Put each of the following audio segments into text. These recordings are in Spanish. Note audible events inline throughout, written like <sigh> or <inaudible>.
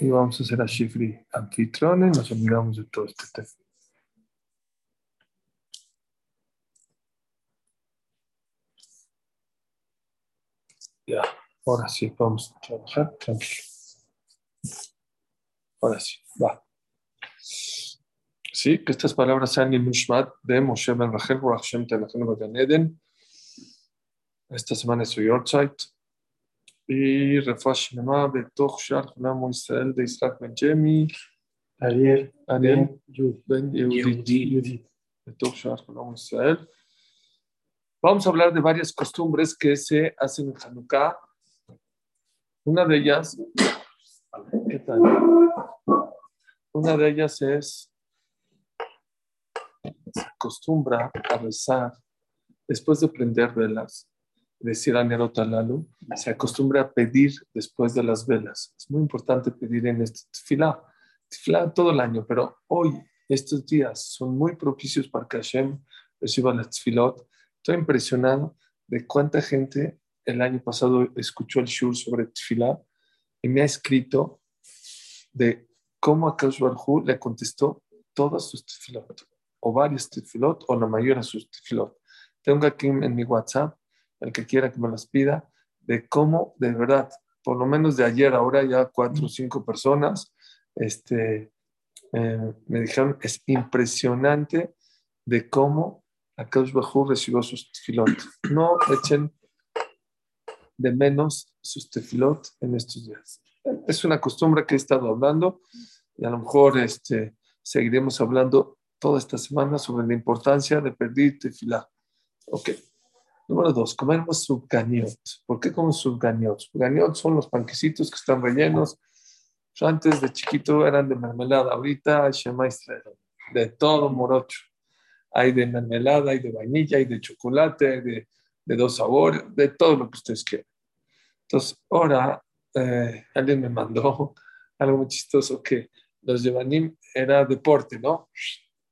Y vamos a hacer a Shifri anfitriones, nos olvidamos de todo este tema. Ya, ahora sí, vamos a trabajar tranquilo. Ahora sí, va. Sí, que estas palabras sean el Mushmat de Moshe Ben Rachel Hashem Eden. Esta semana es su Yortzeit. Y Refuah Shlema Betoch Shar Chulam Israel de Israel Ben Jemi. Ariel, Ariel Ben Yehudi. Betoch Shar Chulam Israel. Vamos a hablar de varias costumbres que se hacen en Hanukkah. Una de ellas, ¿qué tal? Una de ellas es, se acostumbra a rezar después de prender velas, decir Anero Talalu, se acostumbra a pedir después de las velas. Es muy importante pedir en este tefilá, tefilá todo el año, pero hoy, estos días, son muy propicios para que Hashem reciba las tefilot. Estoy impresionado de cuánta gente el año pasado escuchó el shur sobre tefilá y me ha escrito de cómo Akash Barhu le contestó todas sus tefilot, o varias tefilot, o la mayoría de sus tefilot. Tengo aquí en mi WhatsApp, el que quiera que me las pida, de cómo, de verdad, por lo menos de ayer, ahora ya cuatro o cinco personas, este, eh, me dijeron, es impresionante de cómo Akash Barhu recibió sus tefilot. No echen de menos sus tefilot en estos días. Es una costumbre que he estado hablando y a lo mejor este, seguiremos hablando toda esta semana sobre la importancia de pedir tefilá. Ok. Número dos, comemos subganiot. ¿Por qué comemos subganiot? Subganiot son los panquecitos que están rellenos. Yo antes de chiquito eran de mermelada, ahorita Shema de todo morocho. Hay de mermelada, hay de vainilla, hay de chocolate, hay de, de dos sabores, de todo lo que ustedes quieran. Entonces, ahora eh, alguien me mandó <laughs> algo muy chistoso que los Yevanim era deporte, ¿no?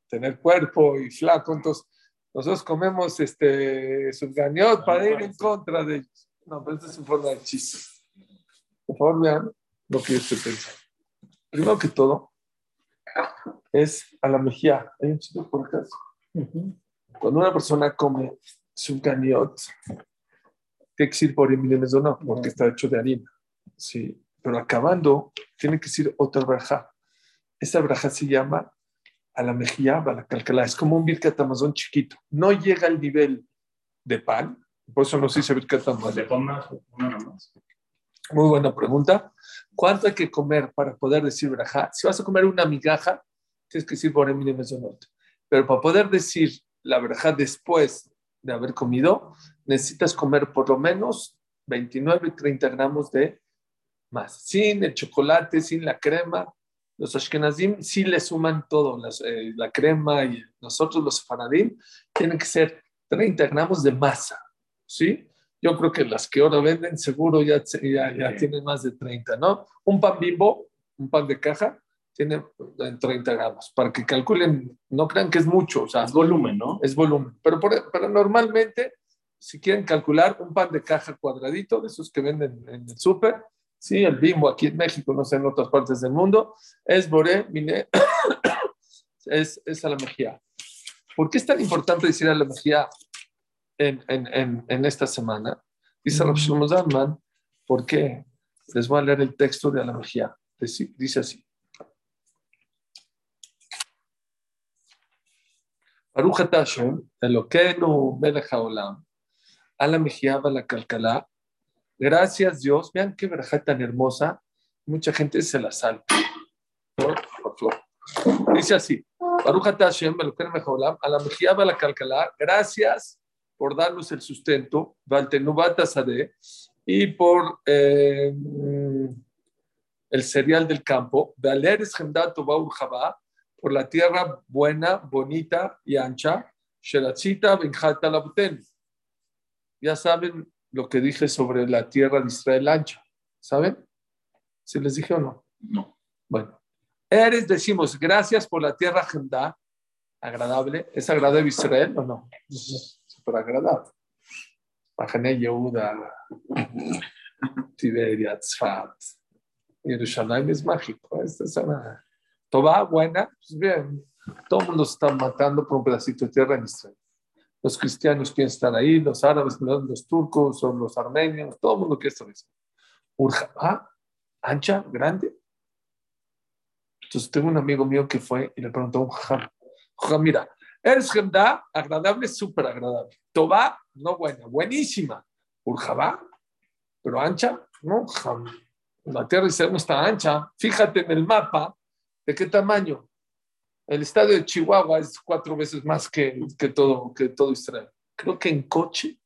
Tener cuerpo y flaco. Entonces, nosotros comemos este subganiot para ir en contra de ellos. No, pero esto es en forma de chiste. Por favor, vean lo que yo estoy pensando. Primero que todo, es a la mejía. Hay un chico por acá. Cuando una persona come subganiot, tiene que ir por millones o no, porque está hecho de harina. Sí, pero acabando, tiene que decir otra braja. Esa braja se llama a la mejilla, a la calcalá. Es como un birkat amazón chiquito. No llega al nivel de pan, por eso no se dice birkat amazón. ¿De una nomás? Muy buena pregunta. ¿Cuánto hay que comer para poder decir braja? Si vas a comer una migaja, tienes que decir por Eminem Mesonot. Pero para poder decir la braja después de haber comido, necesitas comer por lo menos 29, 30 gramos de más. Sin el chocolate, sin la crema. Los ashkenazim sí le suman todo, las, eh, la crema y nosotros los faradim tienen que ser 30 gramos de masa. ¿Sí? Yo creo que las que ahora venden seguro ya, ya, ya tienen más de 30, ¿no? Un pan bimbo, un pan de caja, tiene en 30 gramos. Para que calculen, no crean que es mucho, o sea, Es volumen, ¿no? es volumen. Pero, por- pero normalmente, si quieren calcular un pan de caja cuadradito, de esos que venden en el súper, sí, el bimbo aquí en México, no sé, en otras partes del mundo, es boré, mine, <coughs> es, es a la mejía. ¿Por qué es tan importante decir a la mejía en, en, en, en esta semana? Dice Rav Shlomo Zalman, ¿por qué? Les voy a leer el texto de la mejía. Dice, así. Baruch Hashem, Elokeinu melech haolam, a la mejía, a la calcalá. Gracias Dios. Vean qué verajá tan hermosa. Mucha gente se la salta. ¿no? Dice así. A la la. Gracias por darnos el sustento, y por eh, el cereal del campo, por la tierra buena, bonita y ancha. Ya saben lo que dije sobre la tierra de Israel ancha, ¿saben? ¿Si les dije o no? No. Bueno, Eres decimos gracias por la tierra agradable. ¿Es agradable Israel o no? Es súper agradable. Bajané Yehuda. Tiberia, Tzfat. Jerusalén es mágico. Esta es una toba buena, pues bien. Todo el mundo se está matando por un pedacito de tierra en Israel. Los cristianos quieren estar ahí, los árabes, los turcos, o los armenios, todo el mundo quiere estar. Urjabá, ancha, grande. Entonces tengo un amigo mío que fue y le preguntó a mira, eres gemda, agradable, súper agradable. Toba, no buena, buenísima. Urjabá, pero ancha, no, la tierra no está ancha. Fíjate en el mapa de qué tamaño. El estadio de Chihuahua es cuatro veces más que, que, todo, que todo Israel. Creo que en coche,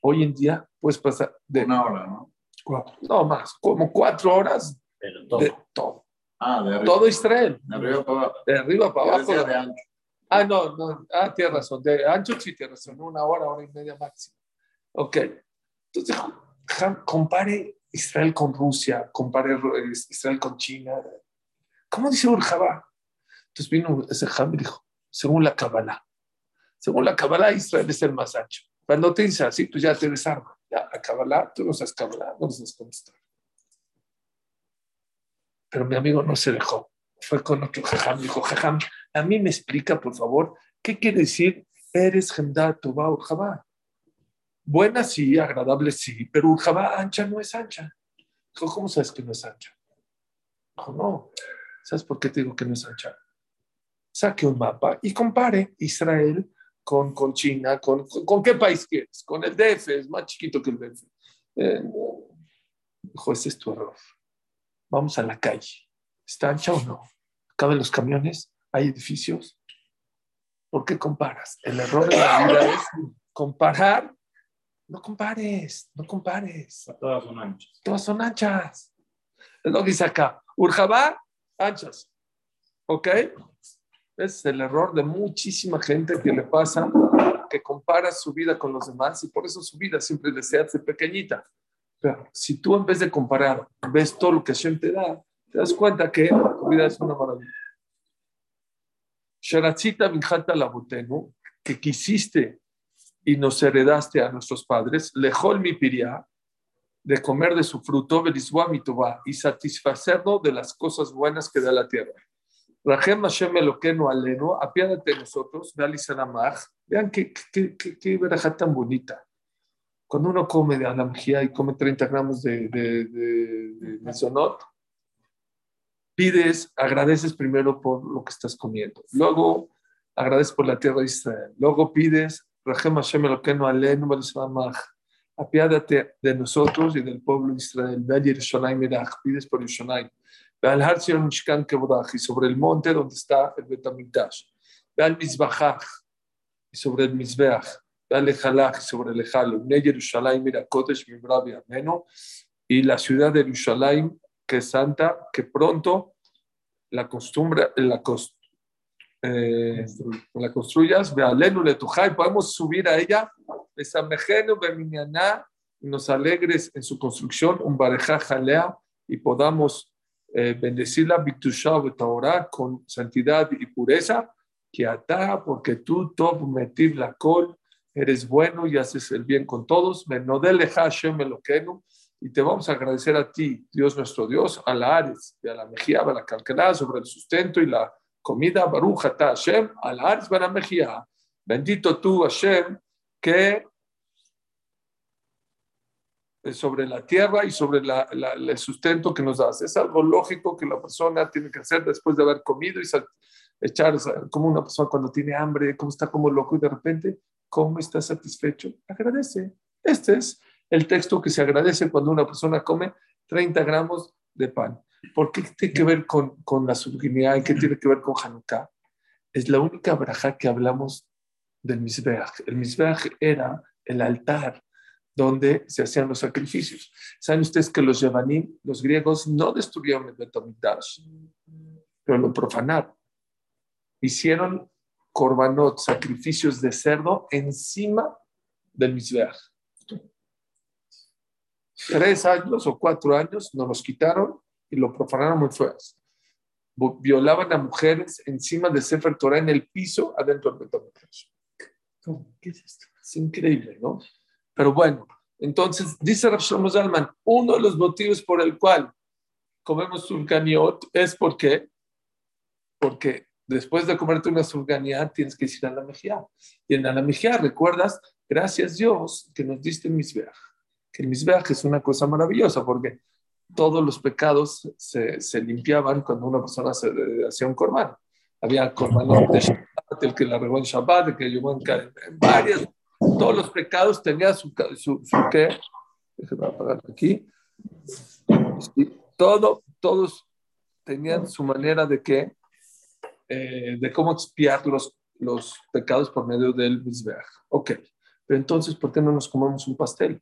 hoy en día, puedes pasar de... Una hora, ¿no? No, más, como cuatro horas Pero todo. de todo. Ah, de arriba. Todo Israel. De arriba para abajo. De arriba para abajo. de ancho. Ah, no, no. Ah, tienes razón. De ancho sí tienes razón. Una hora, hora y media máximo. Ok. Entonces, compare Israel con Rusia, compare Israel con China. ¿Cómo dice Urjaba? Entonces vino ese Ham y dijo, según la Kabbalah, según la Kabbalah, Israel es el más ancho. Cuando te dice así, pues ya te desarma. Ya, la Kabbalah, tú no sabes Kabbalah, no sabes contestar. Pero mi amigo no se dejó. Fue con otro Jajam. Dijo, Jajam, a mí me explica, por favor, qué quiere decir eres Gemda Toba Urjaba. Buena sí, agradable sí, pero Urjaba ancha no es ancha. Dijo, ¿cómo sabes que no es ancha? Dijo, no. ¿Sabes por qué te digo que no es ancha? Saque un mapa y compare Israel con, con China, con, con, con qué país quieres. Con el DF, es más chiquito que el DF. Eh, dijo, ese es tu error. Vamos a la calle. ¿Está ancha o no? ¿Caben los camiones? ¿Hay edificios? ¿Por qué comparas? El error de la vida es comparar. No compares, no compares. Todas son anchas. Todas son anchas. Es lo que dice acá. Urjabá, anchas. ¿Ok? Es el error de muchísima gente que le pasa, que compara su vida con los demás y por eso su vida siempre desea ser pequeñita. Pero si tú en vez de comparar ves todo lo que Hashem te da, te das cuenta que tu vida es una maravilla. Sharatzita minjata labutenu, que quisiste y nos heredaste a nuestros padres, lejol mi piria, de comer de su fruto, beliswa mi y satisfacernos de las cosas buenas que da la tierra. Rahem Hashem Eloqueno Aleno, apiádate de nosotros, Dalisanamach. Vean qué, qué, qué, qué tan bonita. Cuando uno come de alamjía y come 30 gramos de, de, de, de mesonot, pides, agradeces primero por lo que estás comiendo. Luego agradeces por la tierra de Israel. Luego pides, Rahem Hashem Eloqueno Aleno, Dalisanamach. Apiádate de nosotros y del pueblo de Israel. Ve Yerushalayim Erach, pides por Yerushalayim. Ve al Har Sion Mishkan Kebodach, y sobre el monte donde está el Betamikdash. Ve al Mizbachach, y sobre el Mizbeach. Ve al Echalach, y sobre el Ejalo. Ne Yerushalayim Mira Kodesh Mibrabi Ameno. Y la ciudad de Yerushalayim, que es santa, que pronto la costumbre, la, cost, eh, la construyas. Letujay, podemos subir a ella. Y nos alegres en su construcción. Un bareja jalea, y podamos eh, bendecirla con santidad y pureza, que ata, porque tú, Tov Metiv la Kol, eres bueno y haces el bien con todos, Menodele Hashem Eloquenu, y te vamos a agradecer a ti, Dios nuestro Dios, a la Ares, y a la Mejía, a la Calcalá, sobre el sustento y la comida, Baruch Hashem, a la Ares, a la Mejía. Bendito tú, Hashem, que sobre la tierra y sobre el sustento que nos das. Es algo lógico que la persona tiene que hacer después de haber comido y echar como una persona cuando tiene hambre, como está como loco y de repente, ¿cómo está satisfecho? Agradece. Este es el texto que se agradece cuando una persona come 30 gramos de pan. ¿Por qué tiene que ver con, con la sublimidad y qué tiene que ver con Hanukkah? Es la única braja que hablamos del Mizbeach. El Mizbeach era el altar donde se hacían los sacrificios. Saben ustedes que los Yevanim, los griegos, no destruyeron el Betamikdash, pero lo profanaron. Hicieron korbanot, sacrificios de cerdo, encima del Mizbeach. Tres años o cuatro años nos los quitaron y lo profanaron muy feos. Violaban a mujeres encima de Sefer Torah en el piso adentro del Betamikdash. ¿Qué es esto? Es increíble, ¿no? Pero bueno, Entonces, dice Rav Shlomo Zalman, uno de los motivos por el cual comemos surganiot es porque, porque después de comerte una surganiat tienes que ir a la mejía. Y en la mejía recuerdas, gracias Dios, que nos diste el misbeach. Que el misbeach es una cosa maravillosa porque todos los pecados se, se limpiaban cuando una persona se, hacía un corban. Había corbanot de Shabbat, el que la regó en Shabbat, el que llevó en, en varias todos los pecados tenían su, su, su qué. Déjenme apagar aquí. Todo, todos tenían su manera de qué, eh, de cómo expiar los, los pecados por medio del Mizbeach. Ok, pero entonces, ¿por qué no nos comemos un pastel?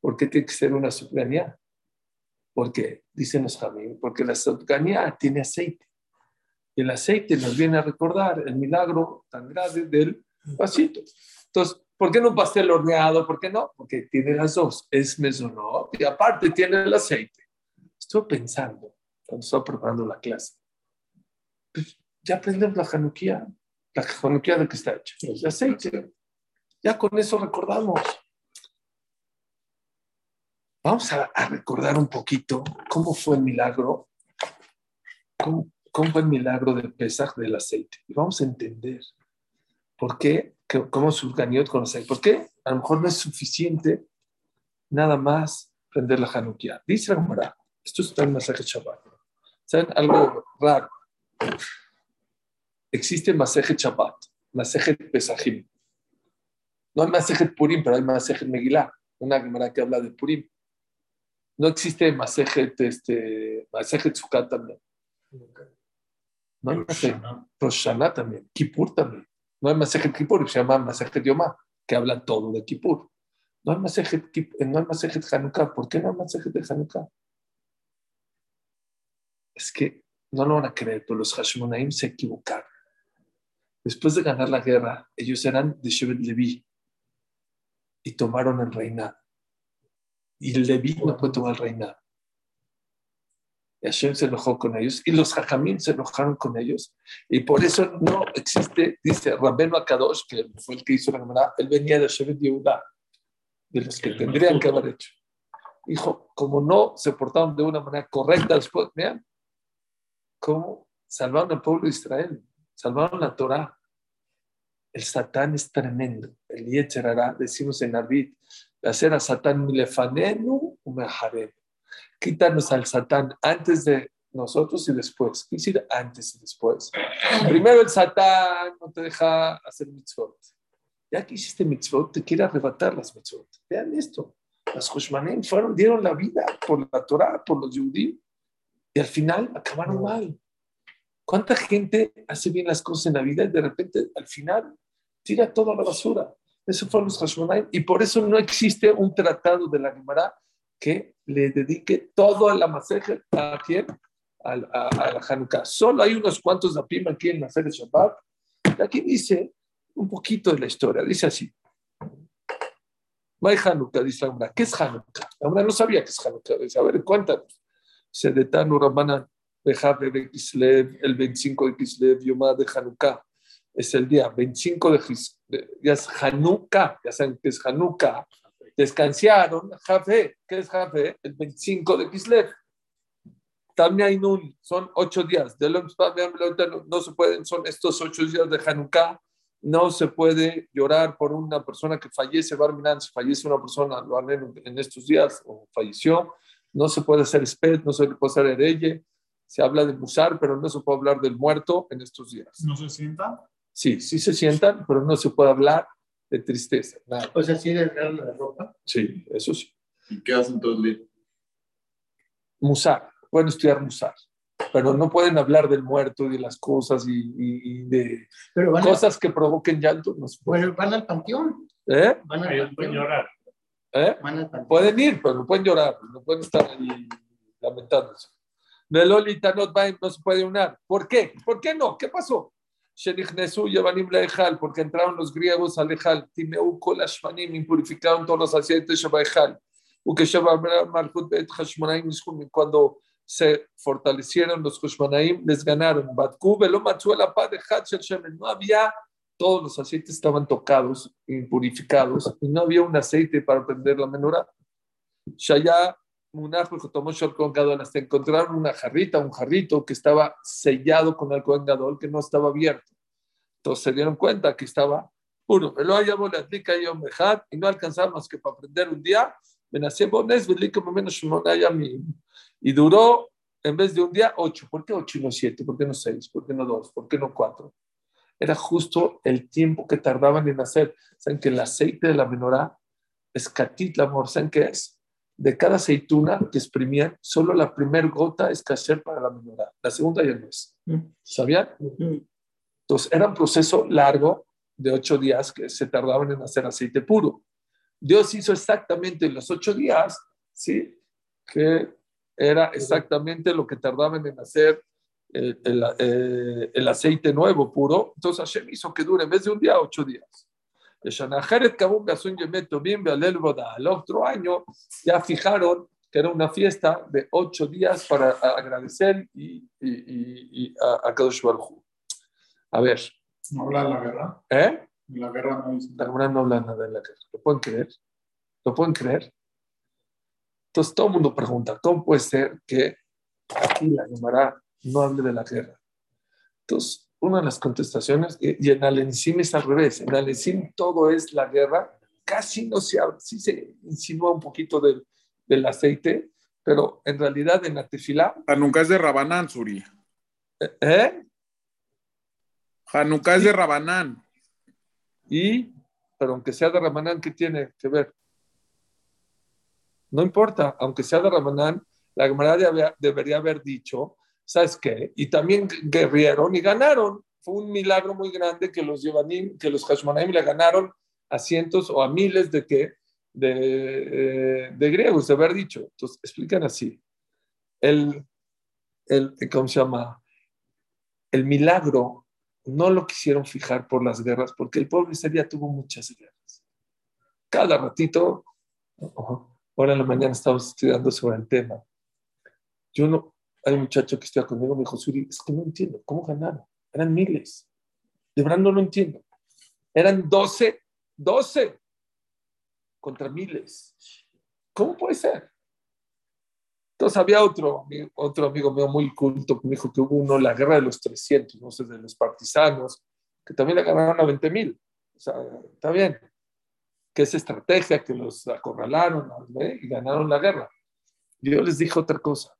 ¿Por qué tiene que ser una subganía? Porque, dicen los jamín, porque la subganía tiene aceite. El aceite nos viene a recordar el milagro tan grande del vasito. Entonces, ¿Por qué no un pastel horneado? ¿Por qué no? Porque tiene las dos. Es mesonot y aparte tiene el aceite. Estoy pensando, cuando estaba preparando la clase, pues ya aprendemos la januquía. La januquía de qué está hecha. De aceite. Ya con eso recordamos. Vamos a, recordar un poquito cómo fue el milagro, cómo fue el milagro del Pesaj del aceite. Y vamos a entender por qué ¿Cómo subganiot con aceite? ¿Por qué? A lo mejor no es suficiente nada más prender la Hanukkah. Dice la esto está en Masaje Shabbat. ¿Saben algo raro? Existe Masaje Shabbat, Masaje Pesajim. No hay Masaje Purim, pero hay Masaje Megillah, una Gemara que habla de Purim. No existe Masaje este, Tzukat también. No hay Masaje Roshana también, Kippur también. No hay Masejet Kippur, se llama Masejet Yomá, que habla todo de Kippur. No hay Masejet, no hay Masejet Hanukkah. ¿Por qué no hay Masejet de Hanukkah? Es que no lo van a creer, pero los Hashmonaim se equivocaron. Después de ganar la guerra, ellos eran de Shevet Levi y tomaron el reinado. Y Levi no puede tomar el reinado. Y Hashem se enojó con ellos y los Jajamín se enojaron con ellos. Y por eso no existe, dice Rabenu Akadosh, que fue el que hizo la Gemara, él venía de Shevet Yehuda, de los que tendrían que haber hecho. Dijo, como no se portaron de una manera correcta después, vean, cómo salvaron al pueblo de Israel, salvaron la Torah. El Satán es tremendo. El Yetzerara, decimos en Arbit, hacer a Satán milefanenu umeharenu quítanos al Satán antes de nosotros y después. ¿Qué decir antes y después? Primero el Satán no te deja hacer mitzvot. Ya que hiciste mitzvot, te quiere arrebatar las mitzvot. Vean esto. Las Hushmanim fueron, dieron la vida por la Torah, por los judíos, y al final acabaron mal. ¿Cuánta gente hace bien las cosas en la vida y de repente al final tira toda la basura? Eso fueron los Hashmonaim y por eso no existe un tratado de la Gemara que le dedique todo a la masaje a quién? A, la Hanukkah. Solo hay unos cuantos apim aquí en Masaje Shabbat. Aquí dice un poquito de la historia. Dice así. May Hanukkah, dice la ¿Qué es Hanukkah? La no sabía qué es Hanukkah. Dice, a ver, cuéntanos. Dice, de Tanu Ramana, de Kislev, el 25 de Kislev, Yomá de Hanukkah. Es el día 25 de Kislev. Ya es Hanukkah. Ya saben qué es Hanukkah descansaron, Jafé, ¿qué es Jafé? El 25 de Kislev. También un, son ocho días. De no, se pueden, son estos ocho días de Hanukkah. No se puede llorar por una persona que fallece, Barminan, si fallece una persona, lo harán en estos días, o falleció. No se puede hacer sped, no se puede hacer hereye. Se habla de musar, pero no se puede hablar del muerto en estos días. ¿No se sientan? Sí, sí se sientan, pero no se puede hablar de tristeza. Nada. O sea, ¿sí desgarran la ropa? Sí, eso sí. ¿Y qué hacen todo el día? Musar, pueden estudiar musar, pero no pueden hablar del muerto y de las cosas y, de cosas que provoquen llanto. No bueno, van al panteón. ¿Eh? Van al panteón. Pueden llorar. ¿Eh? Van al panteón. Pueden ir, pero no pueden llorar, no pueden estar ahí lamentándose. Melolita no se puede unir. ¿Por qué? ¿Por qué no? ¿Qué pasó? Porque entraron los griegos al Ejal, Timeu Kol Ashmanim, impurificaron todos los aceites Sheba Ejal. Cuando se fortalecieron los Hushmanaim, les ganaron. No había todos los aceites estaban tocados, impurificados, y no había un aceite para prender la menorá. Shaya Munach tomó con Gadol, hasta encontraron una jarrita, un jarrito que estaba sellado con el Cohen Gadol, que no estaba abierto. Entonces se dieron cuenta que estaba puro. Y no alcanzaba más que para prender un día. Y duró, en vez de un día, ocho. ¿Por qué ocho y no siete? ¿Por qué no seis? ¿Por qué no dos? ¿Por qué no cuatro? Era justo el tiempo que tardaban en hacer. ¿Saben que el aceite de la menorá es catit, la amor? ¿Saben qué es? De cada aceituna que exprimían, solo la primera gota es cacher para la menorá, la segunda ya no es. Mm. ¿Sabían? Entonces, era un proceso largo de ocho días que se tardaban en hacer aceite puro. Dios hizo exactamente en los ocho días, ¿sí? Que era exactamente lo que tardaban en hacer el, el, eh, el aceite nuevo, puro. Entonces Hashem hizo que dure en vez de un día, ocho días. El otro año ya fijaron que era una fiesta de ocho días para agradecer y, y, y, a, a Kadosh Baruj A ver. ¿No habla de la guerra? ¿Eh? La guerra no La guerra no habla nada de la guerra. ¿Lo pueden creer? ¿Lo pueden creer? Entonces todo el mundo pregunta, ¿cómo puede ser que aquí la Gemara no hable de la guerra? Entonces, una de las contestaciones, y en Alencim es al revés, en Alencim todo es la guerra, casi no se habla, sí se insinúa un poquito del, del aceite, pero en realidad en la tefilá... Hanukkah es de Rabanán, Suri. ¿Eh? Hanukkah es de Rabanán. Y, pero aunque sea de Rabanán, ¿qué tiene que ver? No importa, aunque sea de Rabanán, la Gemara debería haber dicho ¿sabes qué? Y también guerrieron y ganaron. Fue un milagro muy grande que los Yevanim, que los Hashmonaim le ganaron a cientos o a miles de qué? De, eh, de griegos, de haber dicho. Entonces, explican así. El, el, ¿cómo se llama? El milagro no lo quisieron fijar por las guerras, porque el pueblo día tuvo muchas guerras. Cada ratito, ahora en la mañana estamos estudiando sobre el tema. Yo no, hay un muchacho que estudia conmigo, me dijo, Suri, es que no entiendo, ¿cómo ganaron? Eran miles. De verdad no lo entiendo. Eran 12, 12 contra miles. ¿Cómo puede ser? Entonces había otro, otro amigo mío muy culto que me dijo que hubo uno, la guerra de los 300, no sé, de los partisanos, que también le ganaron a 20 mil. O sea, está bien. Que es estrategia, que los acorralaron y ganaron la guerra. yo les dije otra cosa.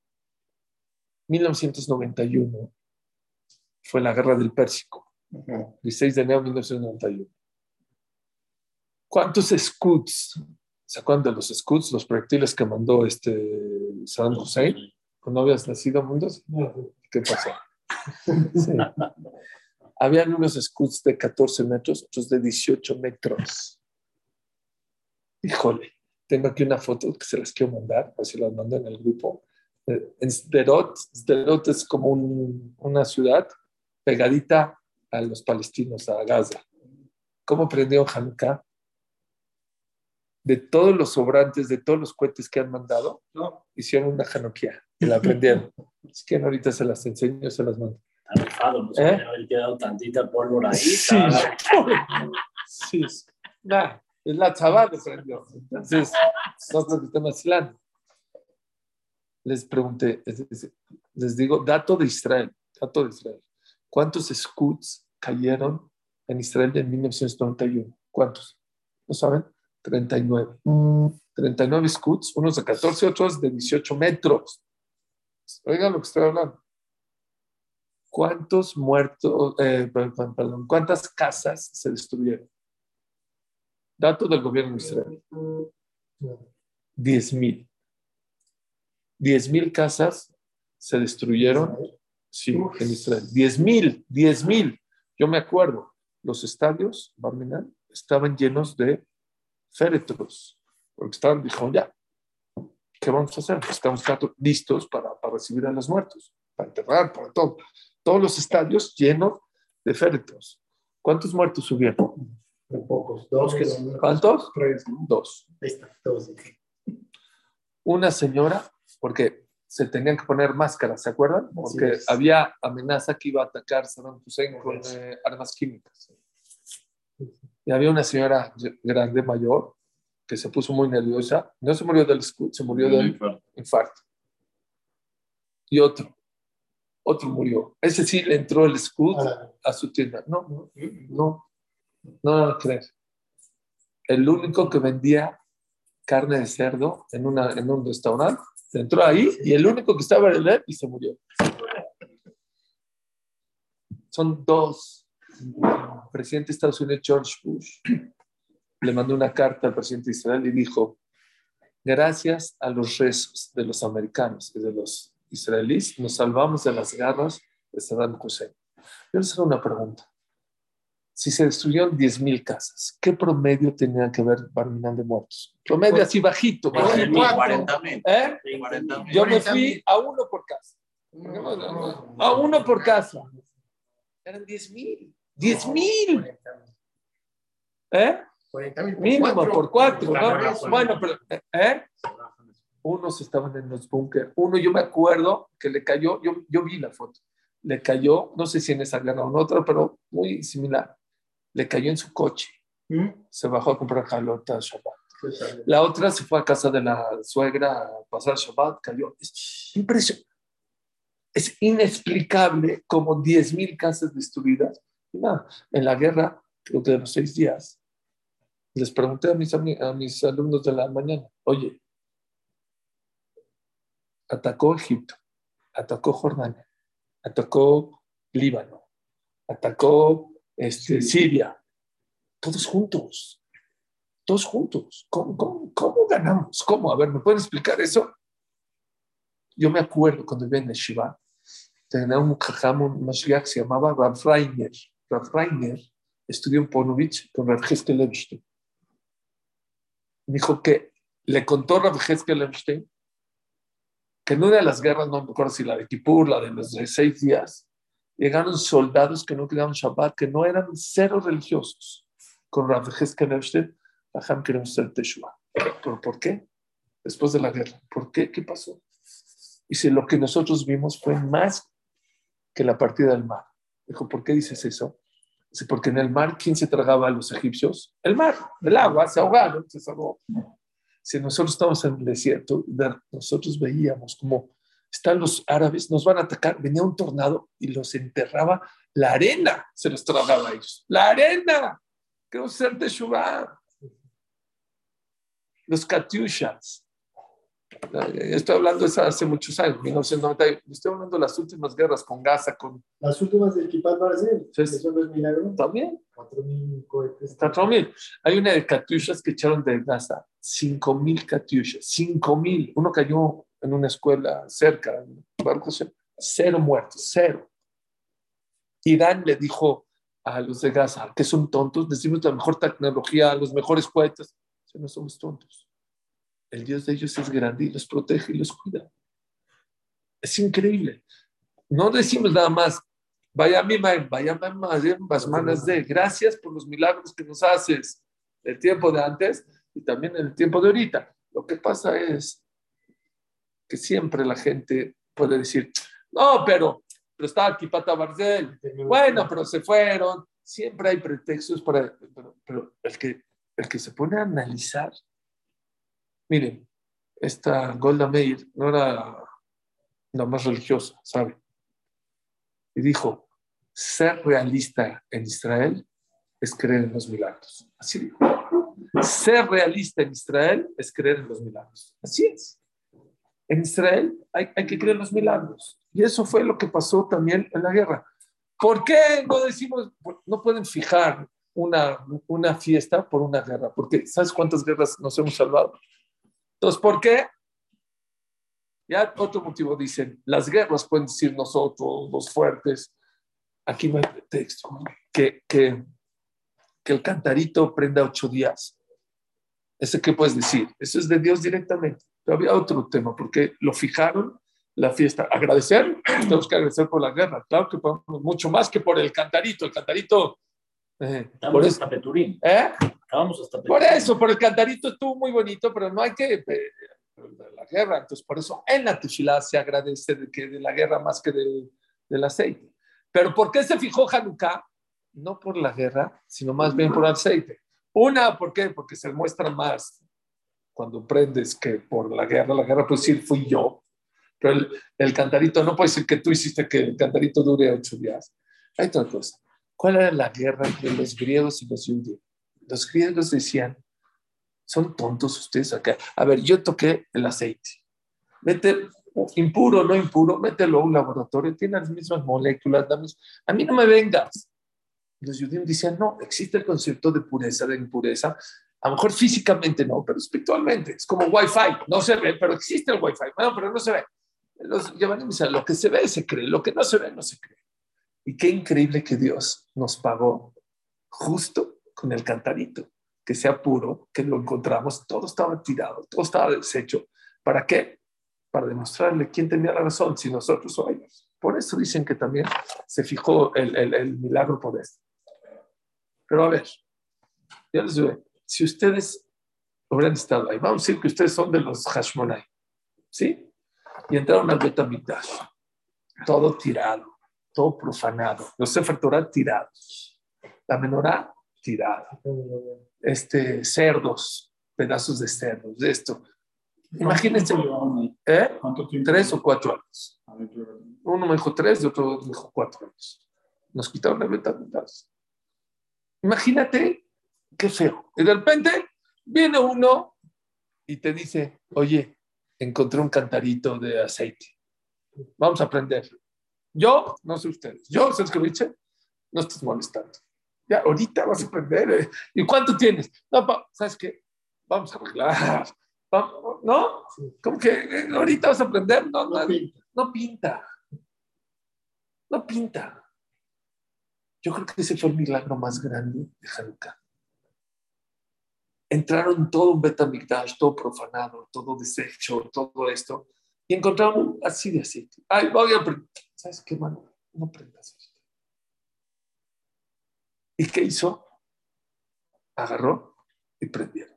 1991 fue la guerra del Pérsico, 16 de enero de 1991. ¿Cuántos scouts, se acuerdan de los scouts, los proyectiles que mandó este Saddam Hussein? ¿Cuando habías nacido, Mundos? ¿Qué pasó? Sí. Habían unos scouts de 14 metros, otros de 18 metros. Híjole, tengo aquí una foto que se las quiero mandar, así las mando en el grupo en Sderot, Sderot es como una ciudad pegadita a los palestinos, a Gaza. ¿Cómo prendió Hanukkah? De todos los sobrantes, de todos los cohetes que han mandado, no. hicieron una Hanukkah y la prendieron. <laughs> es que ahorita se las enseño, se las mando. Rifado, pues ¿Eh? haber quedado tantita pólvora ahí. Sí, <laughs> sí. Nah, es la chaval que prendió. Entonces, nosotros estamos vacilando les pregunté, les digo, dato de Israel, dato de Israel. ¿Cuántos scouts cayeron en Israel en 1991? ¿Cuántos? ¿No saben? 39. 39 scouts, unos de 14, otros de 18 metros. Oigan lo que estoy hablando. ¿Cuántos muertos, eh, perdón, cuántas casas se destruyeron? Dato del gobierno de Israel. 10 mil. 10.000 casas se destruyeron, sí, en Israel. 10.000, 10.000. Yo me acuerdo, los estadios, Barminan, estaban llenos de féretros, porque estaban, dijeron, ya, ¿qué vamos a hacer? Estamos listos para, para recibir a los muertos, para enterrar, para todo. Todos los estadios llenos de féretros. ¿Cuántos muertos hubieron? Pocos, dos. ¿Cuántos? Tres. Dos. Ahí está, dos. Una señora porque se tenían que poner máscaras, ¿se acuerdan? Porque había amenaza que iba a atacar Saddam Hussein con eh, armas químicas. Y había una señora grande, mayor, que se puso muy nerviosa. No se murió del scud, se murió del infarto. Y otro, otro murió. Ese sí le entró el scud Ah, a su tienda. No, no, no, no lo crees. El único que vendía carne de cerdo en, una, en un restaurante, entró ahí y el único que estaba en él y se murió. Son dos. El presidente de Estados Unidos, George Bush, le mandó una carta al presidente de Israel y dijo, gracias a los rezos de los americanos y de los israelíes, nos salvamos de las garras de Saddam Hussein. Yo les hago una pregunta. Si se destruyeron 10.000 casas, ¿qué promedio tenían que haber Barminan de muertos? Promedio así bajito. bajito. 40 mil. ¿Eh? 40 mil. Yo me fui a uno por casa. A uno por casa. Eran 10.000. 10.000. ¿Eh? 40 mil por Mínimo cuatro. por cuatro, ¿no? Bueno, pero, ¿eh? Unos estaban en los búnker. Uno, yo me acuerdo que le cayó, yo, yo vi la foto, le cayó, no sé si en esa guerra o en otra, pero muy similar. Le cayó en su coche. ¿Mm? Se bajó a comprar jalota Shabbat. La otra se fue a casa de la suegra a pasar Shabbat, cayó. Es impresionante. Es inexplicable como 10.000 casas destruidas. Nada, en la guerra, creo que de los seis días, les pregunté a mis, a mis alumnos de la mañana, oye, atacó Egipto, atacó Jordania, atacó Líbano, atacó este, Siria, todos juntos, todos juntos. ¿Cómo, cómo, cómo ganamos? ¿Cómo? A ver, ¿me pueden explicar eso? Yo me acuerdo cuando vivía en Shiva, tenía un jajam, un mashiach, se llamaba Rav Reiner. Reiner estudió en Ponovich con Rav Levstein. Dijo que le contó Rav Levstein que en una de las guerras, no me acuerdo si la de Kippur, la de los seis días, llegaron soldados que no querían Shabbat, que no eran cero religiosos. Con Rav Jajam queremos ser Teshua. ¿Pero por qué? Después de la guerra. ¿Por qué? ¿Qué pasó? Y si lo que nosotros vimos fue más que la partida del mar. Dijo, ¿por qué dices eso? Dice, porque en el mar, ¿quién se tragaba a los egipcios? El mar, el agua, se ahogaron, se salvó. Si nosotros estamos en el desierto, de- nosotros veíamos como están los árabes, nos van a atacar, venía un tornado y los enterraba, la arena se los tragaba a ellos. ¡La arena! Queremos ser de Shubá. Los Katyushas. Estoy hablando de eso hace muchos años, 1990. Estoy hablando de las últimas guerras con Gaza, con Las últimas del Barcel, Sí. eso no es milagro. también. 4.000 cohetes. Cuatro mil. Hay una de Katyushas que echaron de Gaza, cinco mil Katyushas, cinco mil. Uno cayó en una escuela cerca, cero muertos, cero. Irán le dijo a los de Gaza que son tontos, decimos la mejor tecnología, los mejores cohetes. Si no somos tontos. El Dios de ellos es grande y los protege y los cuida. Es increíble. No decimos nada más, vaya mi vaya más manos de gracias por los milagros que nos haces el tiempo de antes y también el tiempo de ahorita. Lo que pasa es que siempre la gente puede decir, no, pero, pero estaba aquí Pata Barcel, bueno, pero se fueron. Siempre hay pretextos para. Pero, pero el, que, el que se pone a analizar. Miren, esta Golda Meir no era la más religiosa, ¿sabe? Y dijo: ser realista en Israel es creer en los milagros. Así dijo. Ser realista en Israel es creer en los milagros. Así es. En Israel hay, que creer los milagros. Y eso fue lo que pasó también en la guerra. ¿Por qué no decimos, no pueden fijar una, una fiesta por una guerra? Porque ¿sabes cuántas guerras nos hemos salvado? Entonces, ¿por qué? Ya otro motivo dicen, las guerras pueden decir nosotros, los fuertes. Aquí no hay texto. Que, que, que el cantarito prenda ocho días. ¿Ese qué puedes decir? Eso es de Dios directamente. Pero había otro tema, porque lo fijaron la fiesta. Agradecer, <clears throat> tenemos que agradecer por la guerra. Claro que podemos, mucho más que por el cantarito. El cantarito. eh, por Estábamos eso, hasta Peturín. ¿eh? Estábamos hasta Peturín. Por eso, por el cantarito estuvo muy bonito, pero no hay que eh, la guerra. Entonces, por eso en la tefilá se agradece de, que de la guerra más que del, del aceite. Pero ¿por qué se fijó Hanukkah? no por la guerra, sino más bien por aceite. Una, ¿por qué? Porque se muestra más cuando prendes que por la guerra, la guerra puede decir fui yo, pero el, el cantarito no puede decir que tú hiciste que el cantarito dure ocho días. Hay otra cosa. ¿Cuál era la guerra entre los griegos y los judíos? Los griegos decían, son tontos ustedes acá. A ver, yo toqué el aceite. Mete impuro, no impuro, mételo a un laboratorio, tiene las mismas moléculas. A mí no me vengas. Los judíos decían, no, existe el concepto de pureza, de impureza. A lo mejor físicamente no, pero espiritualmente. Es como Wi-Fi, no se ve, pero existe el Wi-Fi. Bueno, pero no se ve. Los dicen, lo que se ve se cree, lo que no se ve no se cree. Y qué increíble que Dios nos pagó justo con el cantarito, que sea puro, que lo encontramos, todo estaba tirado, todo estaba deshecho. ¿Para qué? Para demostrarle quién tenía la razón, si nosotros o ellos. Por eso dicen que también se fijó el, el, el milagro por esto. Pero a ver, ya les digo, si ustedes hubieran estado ahí, vamos a decir que ustedes son de los Hashmonai, ¿sí? Y entraron al Betamigdash, todo tirado, todo profanado, los Sefer Torah tirados, la menorá tirada, este, cerdos, pedazos de cerdos, de esto. Imagínense, ¿eh? Tres o cuatro años. Uno me dijo tres y otro me dijo cuatro años. Nos quitaron el Betamigdash. Imagínate qué feo. Y de repente viene uno y te dice, oye, encontré un cantarito de aceite. Vamos a aprender. Yo, no sé ustedes, yo, ¿sabes qué No estás molestando. Ya, ahorita vas a aprender. ¿eh? ¿Y cuánto tienes? No, ¿sabes qué? Vamos a arreglar. ¿No? ¿Cómo que eh, ahorita vas a aprender? No, no, no pinta. No pinta. No pinta. Yo creo que ese fue el milagro más grande de Hanukkah. Entraron todo un Betamigdash, todo profanado, todo deshecho, todo esto, y encontraron así de aceite. Ay, voy a. ¿Sabes qué, mano? No prendas esto. ¿Y qué hizo? Agarró y prendieron.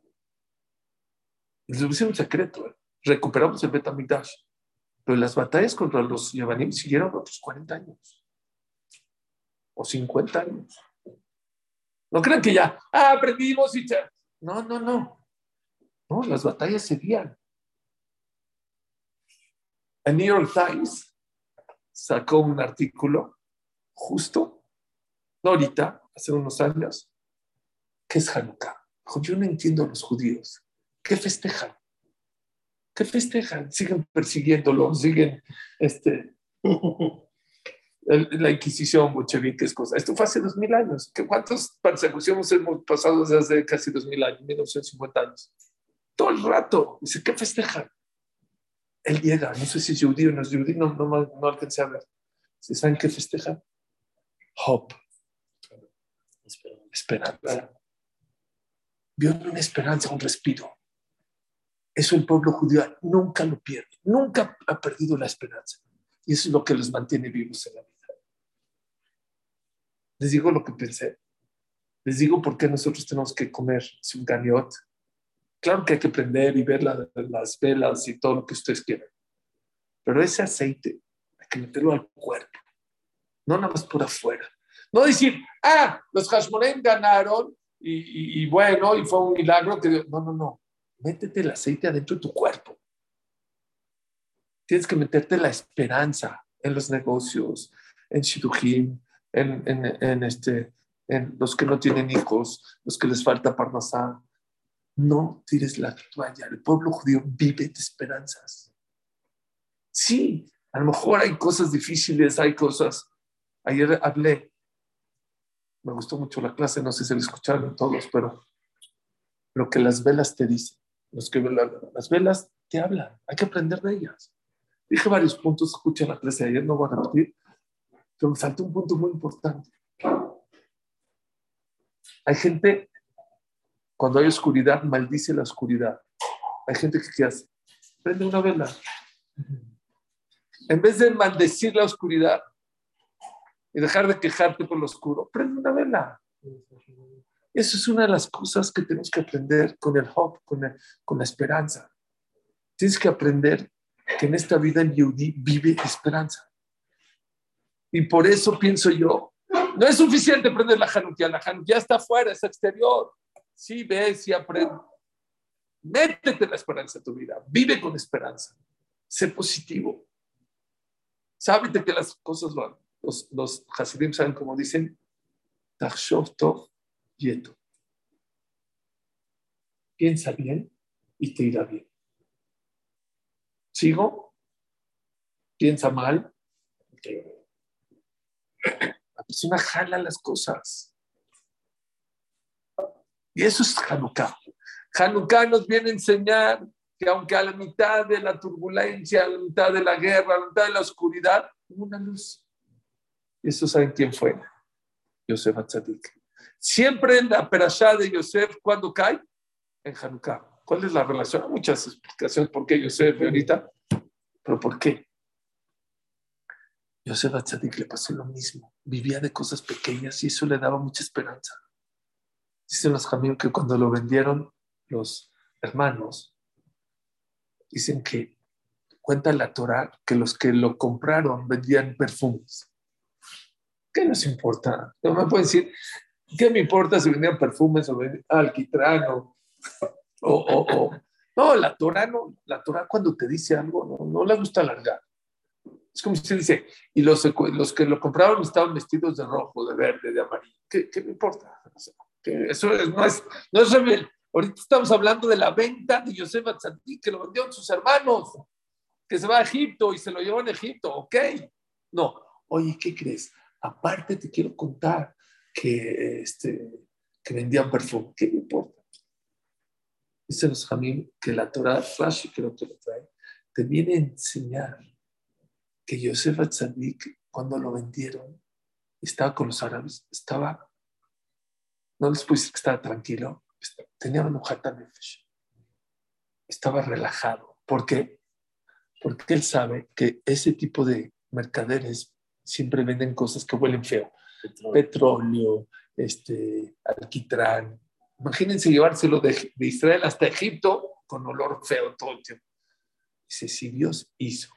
Y les pusieron un secreto. ¿eh? Recuperamos el Betamigdash. Pero las batallas contra los Yevanim siguieron otros 40 años o 50 años. No crean que ya, ah, aprendimos y ya. No, no, no. No, las batallas seguían. El New York Times sacó un artículo justo, no ahorita, hace unos años, que es Hanukkah. Yo no entiendo a los judíos. ¿Qué festejan? ¿Qué festejan? Siguen persiguiéndolo, siguen este, <laughs> la Inquisición bolchevique es cosa. Esto fue hace dos mil años. ¿Cuántas persecuciones hemos pasado desde hace casi dos mil años, 1950 años? Todo el rato. Dice, ¿qué festejan? Él llega, no sé si es judío o no es judío, no, no, no alcancé a ver. ¿Se saben qué festejan? Hope. Esperanza. Vio una esperanza, un respiro. Eso el pueblo judío nunca lo pierde, nunca ha perdido la esperanza. Y eso es lo que los mantiene vivos en la vida. Les digo lo que pensé. Les digo por qué nosotros tenemos que comer un ganiot. Claro que hay que prender y ver las velas y todo lo que ustedes quieran. Pero ese aceite hay que meterlo al cuerpo. No nada más por afuera. No decir, ah, los Hashmonem ganaron y, y, bueno, y fue un milagro que... No, no, no. Métete el aceite adentro de tu cuerpo. Tienes que meterte la esperanza en los negocios, en Shidujim, en, este, en los que no tienen hijos, los que les falta parnasá. No tires la toalla. El pueblo judío vive de esperanzas. Sí, a lo mejor hay cosas difíciles, hay cosas. Ayer hablé, me gustó mucho la clase, no sé si la escucharon todos, pero lo que las velas te dicen, los que las velas te hablan, hay que aprender de ellas. Dije varios puntos, escucha la clase de ayer, no voy a repetir, pero me faltó un punto muy importante. Hay gente, cuando hay oscuridad, maldice la oscuridad. Hay gente que ¿qué hace? Prende una vela. En vez de maldecir la oscuridad y dejar de quejarte por lo oscuro, prende una vela. Eso es una de las cosas que tenemos que aprender con el hope, con, con la esperanza. Tienes que aprender que en esta vida el Yehudi vive esperanza. Y por eso pienso yo No es suficiente prender la Hanukkah, la Hanukkah está afuera, es exterior. Sí, ves y aprende. Métete la esperanza en tu vida, vive con esperanza, sé positivo. Sábete que las cosas van. Los, los Hasidim saben como dicen, Tachshov Tov Yeto. Piensa bien y te irá bien. ¿Sigo? Piensa mal. La persona jala las cosas. Y eso es Hanukkah. Hanukkah nos viene a enseñar que aunque a la mitad de la turbulencia, a la mitad de la guerra, a la mitad de la oscuridad, hubo una luz. ¿Y eso saben quién fue? Yosef Atzadik. Siempre en la perashá de Yosef, ¿cuándo cae? En Hanukkah. ¿Cuál es la relación? Hay muchas explicaciones por qué Yosef ahorita, pero ¿por qué? Yosef Atzadik le pasó lo mismo. Vivía de cosas pequeñas y eso le daba mucha esperanza. Dicen los jamíos que cuando lo vendieron los hermanos, dicen que cuenta la Torah que los que lo compraron vendían perfumes. ¿Qué nos importa? No me pueden decir, ¿qué me importa si vendían perfumes o alquitrán o, o, o, No, la Torah no, la Torah cuando te dice algo no, no le gusta alargar. Es como si dice, y los, los que lo compraron estaban vestidos de rojo, de verde, de amarillo. ¿Qué, me importa? Eso es, no es, no es rebel. Ahorita estamos hablando de la venta de Yosef Atzadí, que lo vendieron sus hermanos, que se va a Egipto y se lo llevó a Egipto, ¿ok? No, oye, ¿qué crees? Aparte te quiero contar que, este, que vendían perfume. ¿Qué me importa? Dice los Jamim que la Torah, Rashi creo que lo trae, te viene a enseñar que Yosef Atzadik, cuando lo vendieron, estaba con los árabes, estaba, no les puedo decir que estaba tranquilo, tenía un nefesh, estaba relajado. ¿Por qué? Porque él sabe que ese tipo de mercaderes siempre venden cosas que huelen feo. Petróleo, Petróleo este, alquitrán. Imagínense llevárselo de, de Israel hasta Egipto con olor feo todo el tiempo. Dice, si Dios hizo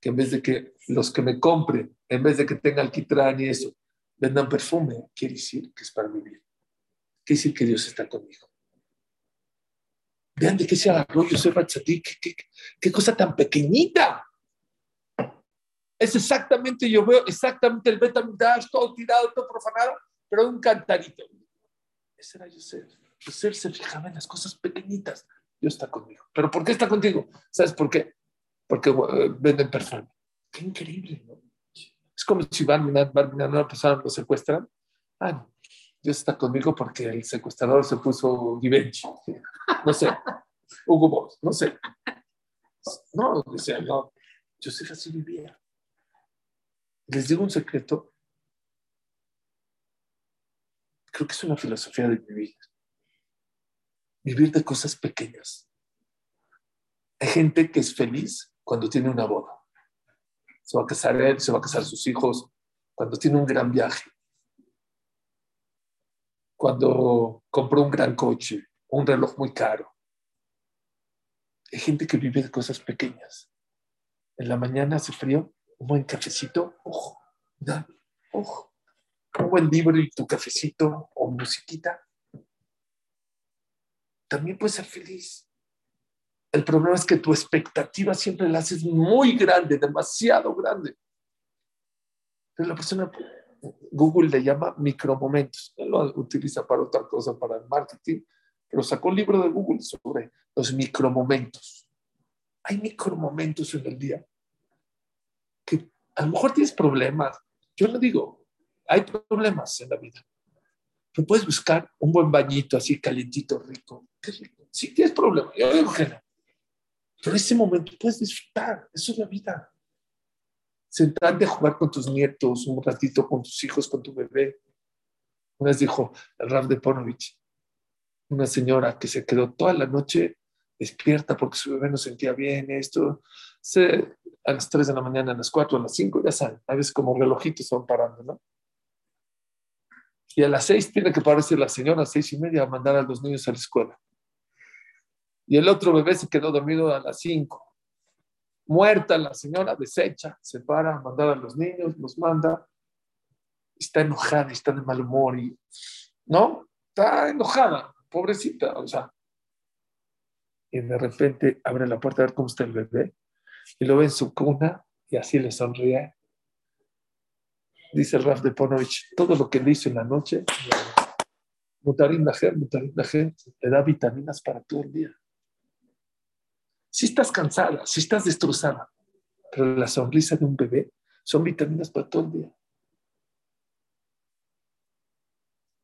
que en vez de que los que me compren, en vez de que tenga alquitrán y eso, vendan perfume, quiere decir que es para mi bien. Quiere decir que Dios está conmigo. Vean de qué se agarró Yosef Atzadik, qué, qué, qué cosa tan pequeñita. Es exactamente, yo veo exactamente el Betamidash, todo tirado, todo profanado, pero un cantarito. Ese era Yosef. Yosef se fijaba en las cosas pequeñitas. Dios está conmigo. ¿Pero por qué está contigo? ¿Sabes por qué? Porque uh, venden perfume. Qué increíble, ¿no? Es como si Barminan, Barminan, una persona lo secuestran. Ah, no. Dios está conmigo porque el secuestrador se puso Givenchy. No sé. Hugo Boss, no sé. No, o sea, no. Yosef así vivía. Les digo un secreto. Creo que es una filosofía de vivir. Vivir de cosas pequeñas. Hay gente que es feliz cuando tiene una boda. Se va a casar él, se va a casar sus hijos, cuando tiene un gran viaje, cuando compró un gran coche, un reloj muy caro. Hay gente que vive de cosas pequeñas. En la mañana hace frío, un buen cafecito, ojo, da, ojo, un buen libro y tu cafecito o musiquita. También puedes ser feliz. El problema es que tu expectativa siempre la haces muy grande, demasiado grande. Pero la persona, Google le llama micromomentos. Él lo utiliza para otra cosa, para el marketing, pero sacó un libro de Google sobre los micromomentos. Hay micromomentos en el día que a lo mejor tienes problemas. Yo no digo, hay problemas en la vida. Pero puedes buscar un buen bañito así calientito, rico. Qué rico. Si tienes problemas, yo digo que no. Pero ese momento puedes disfrutar, eso es la vida. Sentarte a jugar con tus nietos, un ratito con tus hijos, con tu bebé. Una vez dijo el Rav de Ponovich, una señora que se quedó toda la noche despierta porque su bebé no sentía bien, esto, a las 3 de la mañana, a las 4, a las 5, ya saben, a veces como relojitos van parando, ¿no? Y a las 6 tiene que pararse la señora, a las 6 y media, a mandar a los niños a la escuela y el otro bebé se quedó dormido a las 5. Muerta la señora, desecha, se para, mandar a los niños, los manda. está enojada, está de mal humor y, ¿no? Está enojada, pobrecita, o sea. Y de repente abre la puerta a ver cómo está el bebé y lo ve en su cuna y así le sonríe. Dice el Raf de Ponovich, todo lo que le hizo en la noche, Mutarin Najer, le da vitaminas para todo el día. Si estás cansada, si estás destrozada, pero la sonrisa de un bebé son vitaminas para todo el día.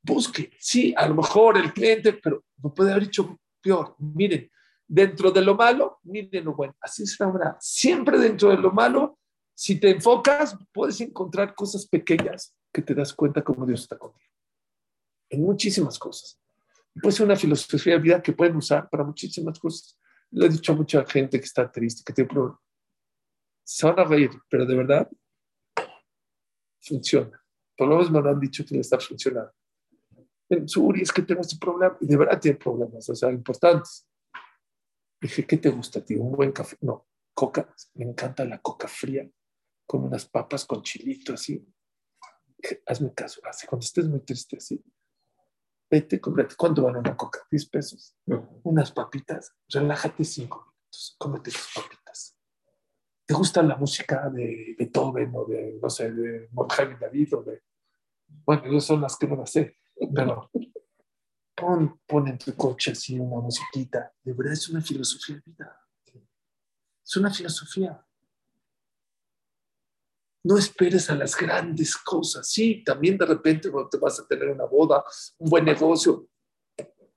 Busque, sí, a lo mejor el cliente, pero no puede haber hecho peor. Miren, dentro de lo malo, miren lo bueno. Así es la. Siempre dentro de lo malo, si te enfocas, puedes encontrar cosas pequeñas que te das cuenta cómo Dios está contigo. En muchísimas cosas. Puede ser una filosofía de vida que pueden usar para muchísimas cosas. Le he dicho a mucha gente que está triste, que tiene problemas. Se van a reír, pero de verdad funciona. Por lo menos me lo han dicho que le está funcionando. Suri, es que tengo este problema. Y de verdad tiene problemas, o sea, importantes. Dije, ¿qué te gusta, tío? ¿Un buen café? No, coca. Me encanta la coca fría, con unas papas con chilito así. Dije, hazme caso, así, cuando estés muy triste así, vete, cómprate. ¿Cuánto vale una coca? 10 pesos. Unas papitas, relájate cinco minutos, cómete tus papitas. ¿Te gusta la música de Beethoven o de, no sé, de Mohamed David o de... Bueno, yo son las que no las sé, pero pon, pon en tu coche así una musiquita. De verdad es una filosofía de vida. Es una filosofía. No esperes a las grandes cosas. Sí, también de repente te vas a tener una boda, un buen negocio,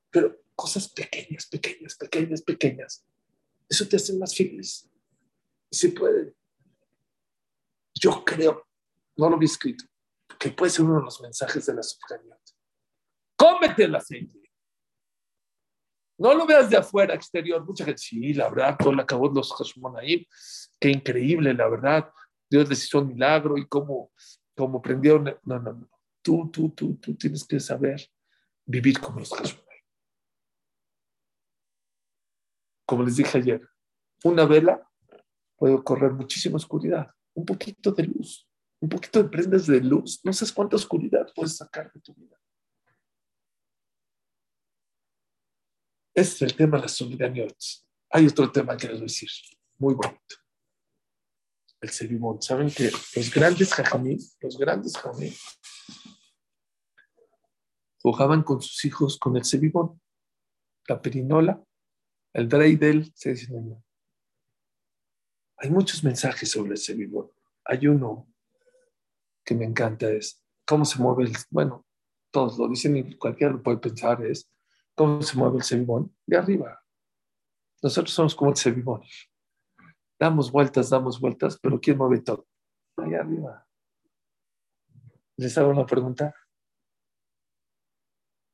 pero cosas pequeñas, pequeñas, pequeñas, pequeñas. Eso te hace más feliz. Se puede. Yo creo, no lo vi escrito, que puede ser uno de los mensajes de la subcanión. Cómete el aceite. No lo veas de afuera, exterior. Mucha gente, sí, la verdad, todo la acabó los ahí. Qué increíble, la verdad. Dios les hizo un milagro y cómo, cómo prendieron. No, no, no. Tú, tú, tú, tú tienes que saber vivir como los Hashmonayim. Como les dije ayer, una vela puede correr muchísima oscuridad, un poquito de luz, un poquito de prendas de luz. No sabes cuánta oscuridad puedes sacar de tu vida. Ese es el tema de la solidaridad. Hay otro tema que les voy a decir, muy bonito. El Sebimón. Saben que los grandes jajamín, los grandes jajamín, jugaban con sus hijos con el Sebimón, la perinola, el dreidel, se dice Hay muchos mensajes sobre el Sebimón. Hay uno que me encanta, es cómo se mueve el. Bueno, todos lo dicen y cualquiera lo puede pensar, es ¿Cómo se mueve el sebibón? De arriba. Nosotros somos como el sebibón. Damos vueltas, damos vueltas, pero ¿quién mueve todo? Ahí arriba. ¿Les hago una pregunta?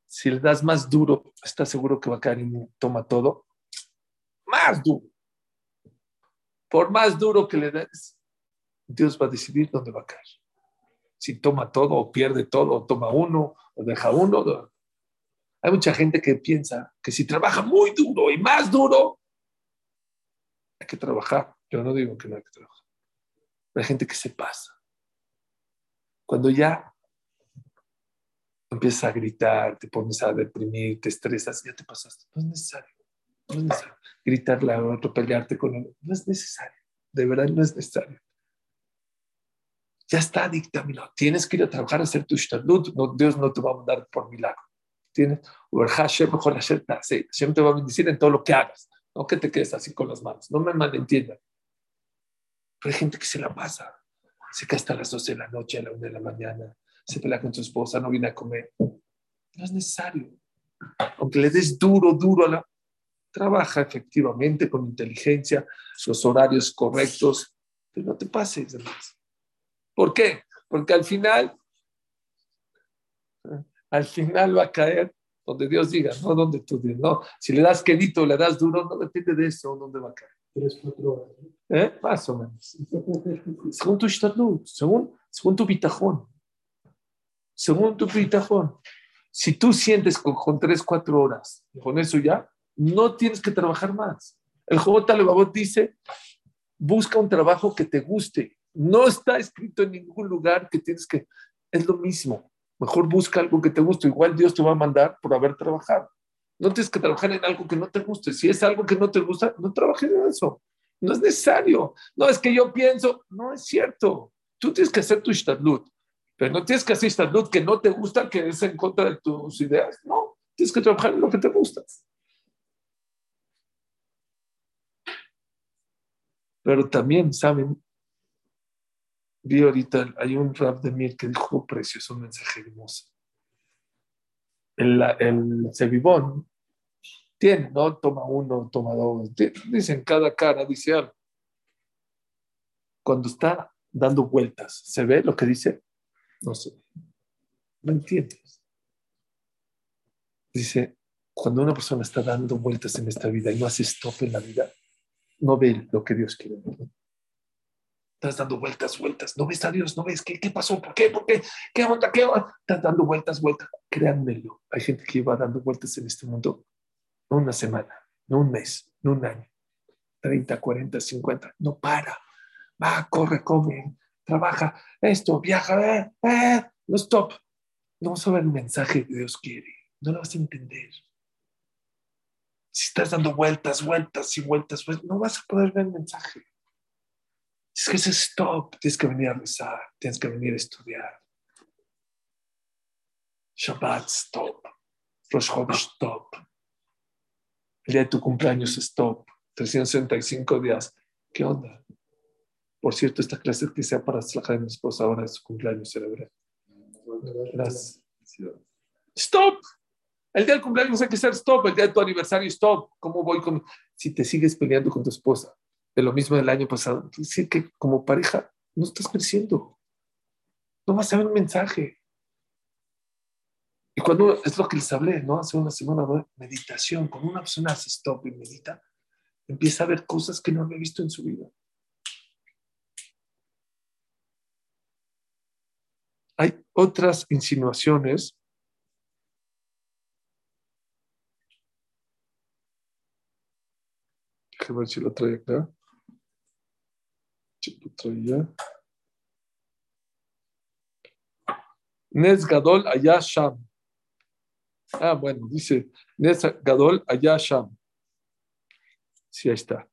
Si le das más duro, ¿estás seguro que va a caer y toma todo? Más duro. Por más duro que le des, Dios va a decidir dónde va a caer. Si toma todo, o pierde todo, o toma uno, o deja uno, hay mucha gente que piensa que si trabaja muy duro y más duro, hay que trabajar. No digo que no hay que trabajar. hay gente que se pasa. Cuando ya empiezas a gritar, te pones a deprimir, te estresas, ya te pasaste. No es necesario. No es necesario. Gritarle a otro, pelearte con él. No es necesario. De verdad no es necesario. Ya está dictaminado. Tienes que ir a trabajar a hacer tu shtadlut. No, Dios no te va a mandar por milagro tienes, Hashem te va a bendecir en todo lo que hagas, no que te quedes así con las manos, no me malentiendan. Pero hay gente que se la pasa, se queda hasta las 12 de la noche, a la 1 de la mañana, se pelea con su esposa, no viene a comer. No es necesario. Aunque le des duro, duro a la... Trabaja efectivamente con inteligencia, los horarios correctos, pero no te pases. ¿Por qué? Porque al final al final va a caer donde Dios diga, no donde tú digas. No, si le das quedito, le das duro, no depende de eso, dónde va a caer. ¿Eh? Más o menos. según tu según, según tu bitajón. Según tu bitajón. Si tú sientes con, con tres, cuatro horas, con eso ya, no tienes que trabajar más. El J. Levavot dice, busca un trabajo que te guste. No está escrito en ningún lugar que tienes que Es lo mismo. Mejor busca algo que te guste. Igual Dios te va a mandar por haber trabajado. No tienes que trabajar en algo que no te guste. Si es algo que no te gusta, no trabajes en eso. No es necesario. No es que yo pienso, no es cierto. Tú tienes que hacer tu ishtadlut, pero no tienes que hacer ishtadlut que no te gusta, que es en contra de tus ideas. No, tienes que trabajar en lo que te gusta. Pero también, ¿saben? Vi ahorita, hay un rap de Mir que dijo precioso, un mensaje hermoso. El, el Sevibón tiene, ¿no? Toma uno, toma dos. Dicen cada cara, dice algo. Cuando está dando vueltas, ¿se ve lo que dice? No sé. No entiendes. Dice, cuando una persona está dando vueltas en esta vida y no hace stop en la vida, no ve lo que Dios quiere ver. Estás dando vueltas, vueltas. No ves a Dios, no ves qué, qué pasó, por qué, por qué, qué onda, qué onda. Estás dando vueltas, vueltas. Créanmelo. Hay gente que va dando vueltas en este mundo no una semana, no un mes, no un año. 30, 40, 50. No para. Va, corre, come, trabaja, esto, viaja, eh, eh, no stop. No sabe el mensaje que Dios quiere. No lo vas a entender. Si estás dando vueltas, vueltas y vueltas, pues no vas a poder ver el mensaje. Es que es stop. Tienes que venir a rezar, tienes que venir a estudiar. Shabbat, stop. Rosh Chodesh, stop. El día de tu cumpleaños, stop. 365 días. ¿Qué onda? Por cierto, esta clase que sea para la de mi esposa ahora es su cumpleaños cerebral. Gracias. Stop. El día del cumpleaños hay que ser stop. El día de tu aniversario, stop. ¿Cómo voy con.? Si te sigues peleando con tu esposa, de lo mismo del año pasado, decir que como pareja no estás creciendo. No vas a ver un mensaje. Y cuando es lo que les hablé, ¿no? Hace una semana de meditación, cuando una persona hace stop y medita, empieza a ver cosas que no había visto en su vida. Hay otras insinuaciones Déjame ver si lo trae acá. Si lo traía. Nes Gadol allá Sham. Ah, bueno, dice Nes Gadol allá Sham. Sí, ahí está.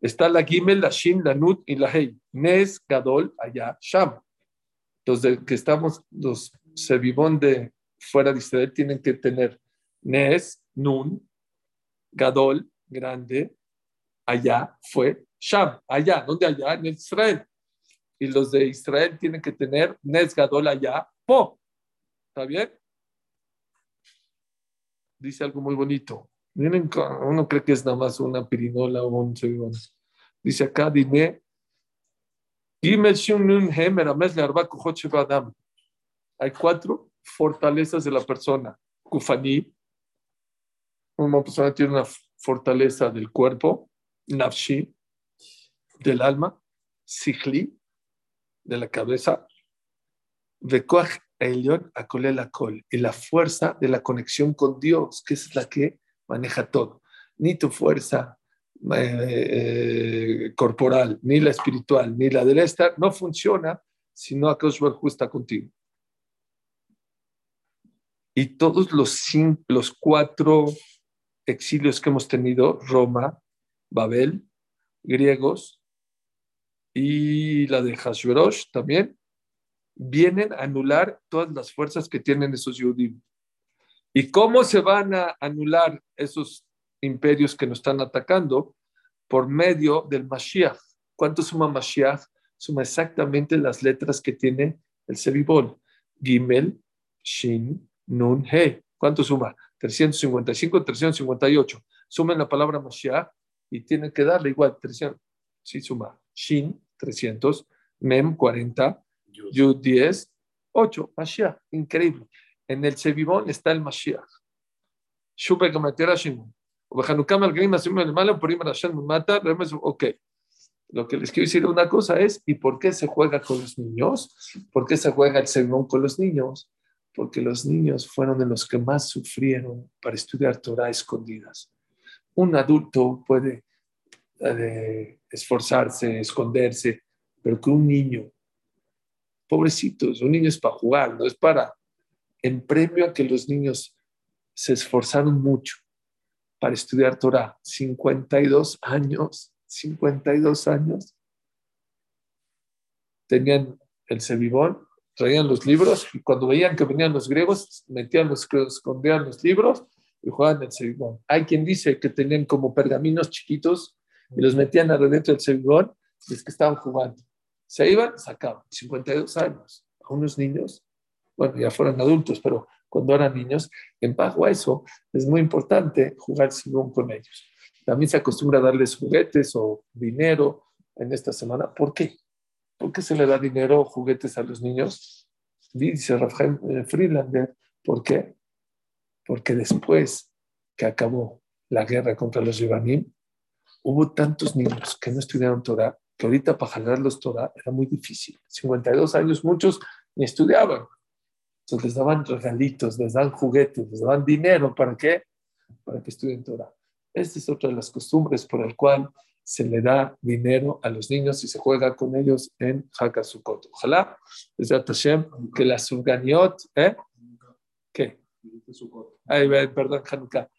Está la Gimel, la Shin, la Nut y la Hei. Nes Gadol allá Sham. Los de que estamos, los Sevivón de fuera de Israel tienen que tener Nes, Nun, Gadol, grande, allá fue Sham, allá, ¿dónde allá? En Israel. Y los de Israel tienen que tener Nesgadol allá, Po. ¿Está bien? Dice algo muy bonito. Miren, uno cree que es nada más una pirinola o un seguidor. Dice acá, dime, hay cuatro fortalezas de la persona. Kufani, una persona tiene una fortaleza del cuerpo, Nafshi, del alma, Sihli, de la cabeza, Vekoach Elion Akolel Akol, y la fuerza de la conexión con Dios, que es la que maneja todo. Ni tu fuerza eh, corporal, ni la espiritual, ni la del estar, no funciona si no Akash está contigo. Y todos los, los cuatro exilios que hemos tenido, Roma, Babel, griegos, y la de Hashverosh también, vienen a anular todas las fuerzas que tienen esos judíos. ¿Y cómo se van a anular esos imperios que nos están atacando? Por medio del Mashiach. ¿Cuánto suma Mashiach? Suma exactamente las letras que tiene el Sebibol. Gimel, Shin, Nun, He. ¿Cuánto suma? 355, 358. Sumen la palabra Mashiach y tienen que darle igual 300. Sí, suma. Shin, 300. Mem, 40. Yud, 10. 8. Mashiach. Increíble. En el Sevivón está el Mashiach. Shupe que metiera Shimon. Ok. Lo que les quiero decir una cosa es, ¿y por qué se juega con los niños? ¿Por qué se juega el Sevivón con los niños? Porque los niños fueron de los que más sufrieron para estudiar Torah escondidas un adulto puede eh, esforzarse, esconderse, pero que un niño Pobrecitos, un niño es para jugar, no es para, en premio a que los niños se esforzaron mucho para estudiar Torah. 52 años, 52 años. Tenían el cebibón, traían los libros y cuando veían que venían los griegos, metían los, escondían los libros y jugaban el cebibón. Hay quien dice que tenían como pergaminos chiquitos y los metían adentro del cebibón es que estaban jugando. Se iban, sacaban. 52 años. A unos niños, bueno, ya fueron adultos, pero cuando eran niños, en Pagua eso es muy importante jugar cebibón con ellos. También se acostumbra a darles juguetes o dinero en esta semana. ¿Por qué? ¿Por qué se le da dinero o juguetes a los niños? Dice Rafael eh, Friedlander, ¿por qué? Porque después que acabó la guerra contra los Yevanim, hubo tantos niños que no estudiaron Torah, que ahorita para jalarlos Torah era muy difícil. 52 años, muchos ni estudiaban. Entonces les daban regalitos, les daban juguetes, les daban dinero. ¿Para qué? Para que estudien Torah. Esta es otra de las costumbres por el cual se le da dinero a los niños y se juega con ellos en Hakasukot. Ojalá, Hashem, que la Surganiot, ¿eh? ¿Qué? Ay, perdón, Hanukkah.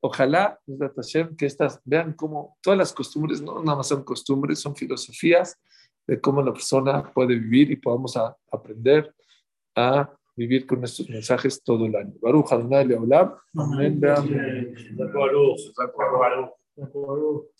Ojalá, Hashem, que estas, vean cómo todas las costumbres, no nada más son costumbres, son filosofías de cómo la persona puede vivir y podamos aprender a vivir con estos mensajes todo el año. Baruch Adonai Leolam. Amén. Amén. Baruch. Baruch.